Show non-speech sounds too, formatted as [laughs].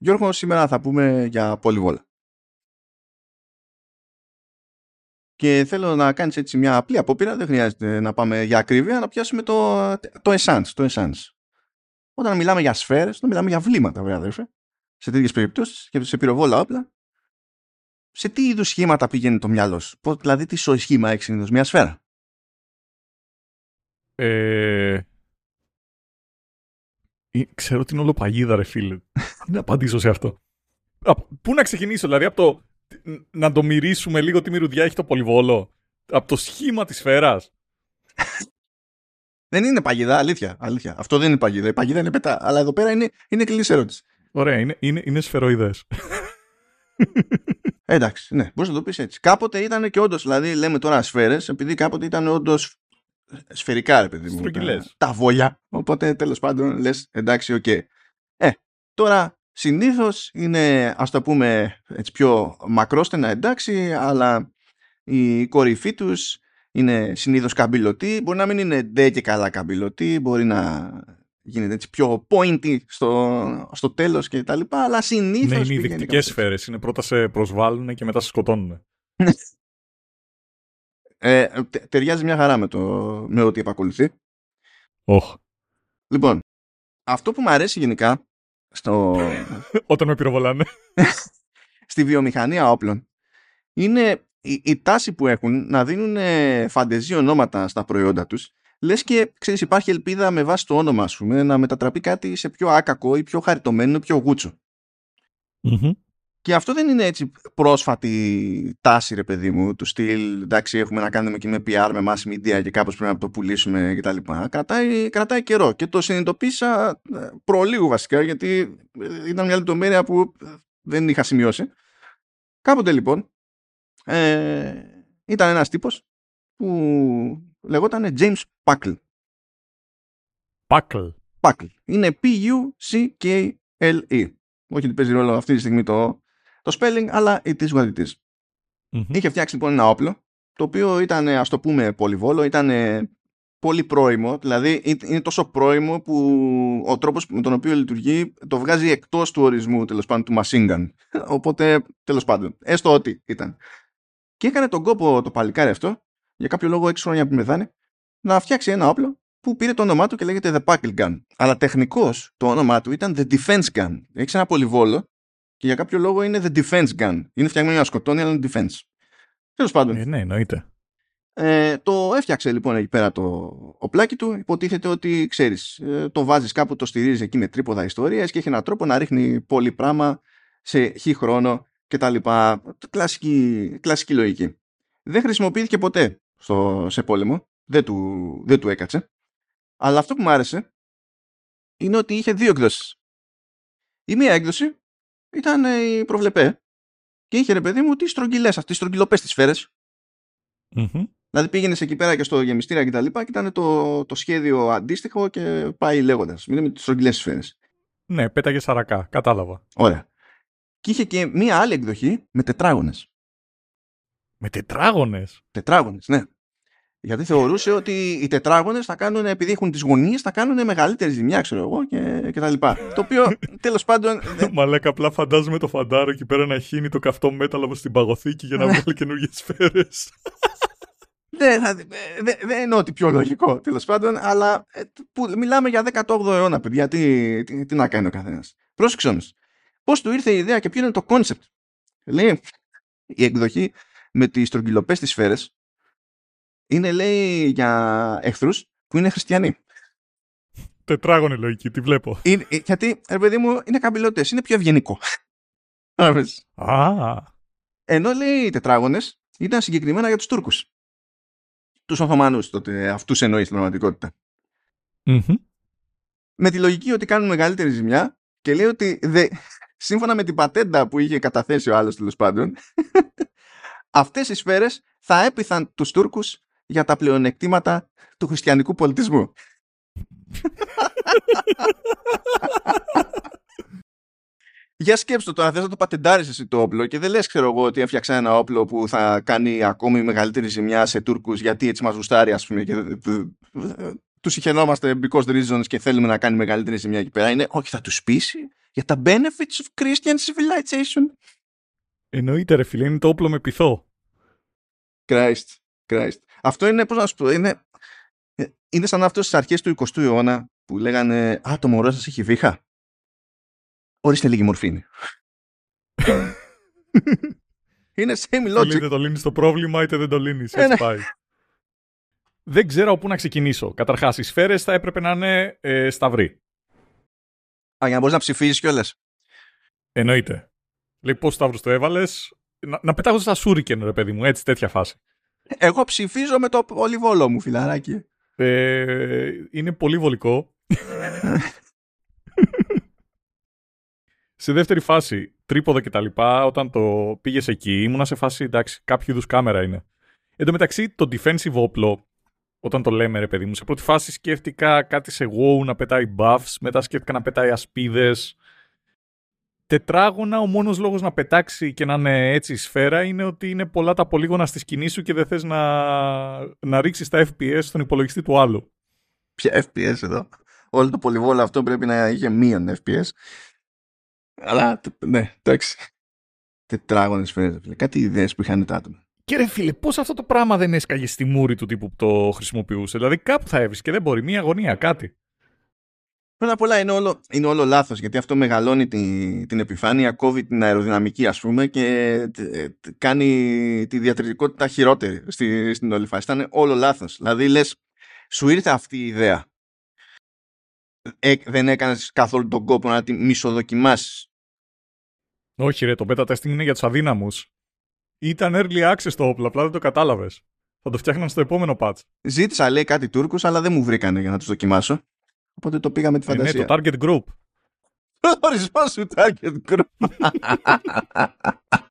Γιώργο, σήμερα θα πούμε για πολυβόλα. Και θέλω να κάνεις έτσι μια απλή απόπειρα, δεν χρειάζεται να πάμε για ακρίβεια, να πιάσουμε το, το essence, το essence. Όταν μιλάμε για σφαίρες, όταν μιλάμε για βλήματα, βέβαια αδερφέ, σε τέτοιες περιπτώσεις και σε πυροβόλα όπλα, σε τι είδους σχήματα πηγαίνει το μυαλό σου; Πώς, δηλαδή, τι σχήμα έχεις συνήθως; Μια σφαίρα. Ε, ξέρω ότι είναι όλο παγίδα, ρε φίλε. Τι να απαντήσω σε αυτό. Πού να ξεκινήσω, δηλαδή, από το να το μυρίσουμε λίγο τι μυρουδιά έχει το πολυβόλο; Από το σχήμα της σφαίρας. δεν είναι παγίδα, αλήθεια, αλήθεια. Αυτό δεν είναι παγίδα. Η παγίδα είναι πετά. Αλλά εδώ πέρα είναι, είναι κλεινή ερώτηση. Ωραία, είναι, είναι, είναι σφαιροειδές. Εντάξει, ναι, μπορείς να το πεις έτσι. Κάποτε ήταν και όντως, δηλαδή λέμε τώρα σφαίρες, επειδή κάποτε ήταν όντως σφαιρικά, ρε παιδί μου. Τα, τα βόλια. Οπότε τέλος πάντων λες, εντάξει, OK. Okay. Ε, τώρα συνήθως είναι, ας το πούμε έτσι πιο μακρόστενα, εντάξει, αλλά η κορυφή τους είναι συνήθως καμπυλωτή. Μπορεί να μην είναι ντε και καλά καμπυλωτή, μπορεί να γίνεται έτσι πιο pointy στο, στο τέλος και τα λοιπά, αλλά συνήθως... Ναι, είναι οι δεικτικές σφαίρες. Είναι πρώτα σε προσβάλλουν και μετά σε σκοτώνουν. [laughs] ε, τε, ταιριάζει μια χαρά με, το, με ό,τι επακολουθεί. Oh. Λοιπόν, αυτό που μου αρέσει γενικά στο... [laughs] Όταν με πυροβολάνε. [laughs] στη βιομηχανία όπλων είναι η, η, τάση που έχουν να δίνουν φαντεζή ονόματα στα προϊόντα τους Λες και ξέρεις, υπάρχει ελπίδα με βάση το όνομα, ας πούμε, να μετατραπεί κάτι σε πιο άκακο ή πιο χαριτωμένο, πιο γουτσο Και αυτό δεν είναι έτσι πρόσφατη τάση, ρε παιδί μου, του στυλ. Εντάξει, έχουμε να κάνουμε και με PR, με mass media και κάπως πρέπει να το πουλήσουμε κτλ. Κρατάει, κρατάει καιρό. Και το συνειδητοποίησα ε, προλίγου βασικά, γιατί ε, ήταν μια λεπτομέρεια που ε, δεν είχα σημειώσει. Κάποτε λοιπόν, ε, ήταν ένας τύπος που λεγόταν James Puckle. Puckle. Puckle. Είναι P-U-C-K-L-E. Όχι ότι παίζει ρόλο αυτή τη στιγμή το, το spelling, αλλά it is what it is. Είχε φτιάξει λοιπόν ένα όπλο, το οποίο ήταν, ας το πούμε, πολυβόλο, ήταν πολύ πρόημο, δηλαδή είναι τόσο πρόημο που ο τρόπος με τον οποίο λειτουργεί το βγάζει εκτός του ορισμού, τέλος πάντων, του machine gun. [laughs] Οπότε, τέλος πάντων, έστω ότι ήταν. Και έκανε τον κόπο το παλικάρι αυτό για κάποιο λόγο 6 χρόνια που μεθάνε, να φτιάξει ένα όπλο που πήρε το όνομά του και λέγεται The Buckle Gun. Αλλά τεχνικώ το όνομά του ήταν The Defense Gun. Έχει ένα πολυβόλο και για κάποιο λόγο είναι The Defense Gun. Είναι φτιαγμένο για να σκοτώνει, αλλά είναι defense. Τέλος πάντων. Ε, ναι, εννοείται. Ε, το έφτιαξε λοιπόν εκεί πέρα το οπλάκι του. Υποτίθεται ότι ξέρεις, ε, το βάζεις κάπου, το στηρίζεις εκεί με τρίποδα ιστορίε και έχει έναν τρόπο να ρίχνει πολύ πράγμα σε χι χρόνο κτλ. Κλασική, κλασική λογική. Δεν χρησιμοποιήθηκε ποτέ στο, σε πόλεμο. Δεν του, δεν του έκατσε. Αλλά αυτό που μου άρεσε είναι ότι είχε δύο εκδόσεις. Η μία έκδοση ήταν η προβλεπέ και είχε ρε παιδί μου τις στρογγυλές, τις στρογγυλοπές τις σφαίρες. Δηλαδή πήγαινες εκεί πέρα και στο γεμιστήρα και τα λοιπά και ήταν το, το σχέδιο αντίστοιχο και πάει λέγοντας. Μιλάμε τις στρογγυλές σφαίρες. Ναι, πέταγε σαρακά. Κατάλαβα. Ωραία. Και είχε και μία άλλη εκδοχή με τετράγωνες. Με τετράγωνες; Τετράγωνες, ναι. Γιατί θεωρούσε ότι οι τετράγωνες θα κάνουν, επειδή έχουν τις γωνίες, θα κάνουν μεγαλύτερη ζημιά, ξέρω εγώ και, και τα λοιπά. το οποίο τέλος πάντων. Μαλάκα, απλά φαντάζομαι το φαντάρο εκεί πέρα να χύνει το καυτό μέταλλο στην παγωθήκη για να ναι. βγάλει καινούργιες σφαίρες. Δεν δε, δε εννοώ ότι πιο λογικό τέλος πάντων, αλλά ε, που, μιλάμε για 18ο αιώνα, παιδιά. Τι, τι, τι να κάνει ο καθένας. Πρόσεξε όμως. Πώς του ήρθε η ιδέα και ποιο είναι το concept. Λέει η εκδοχή με τις στρογγυλοπές της σφαίρες είναι λέει για εχθρούς που είναι χριστιανοί. Τετράγωνη λογική, τη βλέπω. Είναι, ε, γιατί, ρε παιδί μου, είναι καμπυλωτέ, είναι πιο ευγενικό. [laughs] Α. Ενώ λέει οι τετράγωνες ήταν συγκεκριμένα για τους Τούρκους. Τους Οθωμανούς, τότε αυτούς εννοείς στην πραγματικότητα. Με τη λογική ότι κάνουν μεγαλύτερη ζημιά και λέει ότι δε, σύμφωνα με την πατέντα που είχε καταθέσει ο άλλος τέλος πάντων, [laughs] αυτές οι σφαίρες θα έπειθαν τους Τούρκους για τα πλεονεκτήματα του χριστιανικού πολιτισμού. Για σκέψτε το, τώρα θες να το πατεντάρεις εσύ το όπλο και δεν λες ξέρω εγώ ότι έφτιαξα ένα όπλο που θα κάνει ακόμη μεγαλύτερη ζημιά σε Τούρκους γιατί έτσι μας γουστάρει ας πούμε και του τους συχαινόμαστε because reasons και θέλουμε να κάνει μεγαλύτερη ζημιά εκεί πέρα. Είναι όχι, θα τους πείσει για τα benefits of Christian civilization. Εννοείται, ρε φίλε, είναι το όπλο με πυθό. Christ, Christ. Αυτό είναι, πώς να σου πω, είναι, είναι σαν αυτό στις αρχές του 20ου αιώνα που λέγανε Α, το μωρό σας έχει βήχα. Ορίστε λίγη μορφήνη. είναι same logic. Είτε το λύνεις το πρόβλημα, είτε δεν το λύνεις. Έτσι Ε, ναι. πάει. Δεν ξέρω από πού να ξεκινήσω. Καταρχάς, οι σφαίρες θα έπρεπε να είναι ε, σταυροί. Α, για να μπορείς να ψηφίσει κιόλας. Εννοείται. Λέει πώ σταύρους το έβαλες; Να, να πετάγω στα σούρικεν, ρε παιδί μου, έτσι τέτοια φάση. Εγώ ψηφίζω με το ολιβόλο μου, φιλαράκι. Ε, είναι πολύ βολικό. σε δεύτερη φάση, τρίποδο και τα λοιπά, όταν το πήγες εκεί, ήμουνα σε φάση, εντάξει, κάποιο είδους κάμερα είναι. Εν τω μεταξύ, το defensive όπλο, όταν το λέμε, ρε παιδί μου, σε πρώτη φάση σκέφτηκα κάτι σε WoW να πετάει buffs, μετά σκέφτηκα να πετάει ασπίδες. Τετράγωνα, ο μόνος λόγος να πετάξει και να είναι έτσι η σφαίρα είναι ότι είναι πολλά τα πολύγωνα στη σκηνή σου και δεν θες να, να ρίξεις τα FPS στον υπολογιστή του άλλου. Ποια FPS εδώ; Όλο το πολυβόλο αυτό πρέπει να είχε μείον FPS. Αλλά, τε- ναι, εντάξει. Τετράγωνες σφαίρες, φίλε. Κάτι ιδέες που είχαν τα άτομα. Και ρε φίλε, πώς αυτό το πράγμα δεν έσκαγε στη μούρη του τύπου που το χρησιμοποιούσε; Δηλαδή κάπου θα έβρισκε, δεν μπορεί, μία αγωνία, κάτι. Πρώτα απ' όλα είναι όλο, είναι όλο λάθος γιατί αυτό μεγαλώνει την, την επιφάνεια, κόβει την αεροδυναμική, ας πούμε, και ε, τε- κάνει τη διατηρητικότητα χειρότερη στη, στην όλη φάση. Ήταν όλο λάθος. Δηλαδή, λες, σου ήρθε αυτή η ιδέα. Ε, δεν έκανες καθόλου τον κόπο να τη μισοδοκιμάσεις. Όχι ρε, το beta testing είναι για τους αδύναμους. Ήταν early access το όπλο, απλά δεν το κατάλαβες. Θα το φτιάχναν στο επόμενο patch. Ζήτησα, λέει, κάτι Τούρκους, αλλά δεν μου βρήκανε για να τους δοκιμάσω. Οπότε το πήγα με τη Ε, ναι, φαντασία. το target group. [laughs] Ορισμό σου target group. [laughs]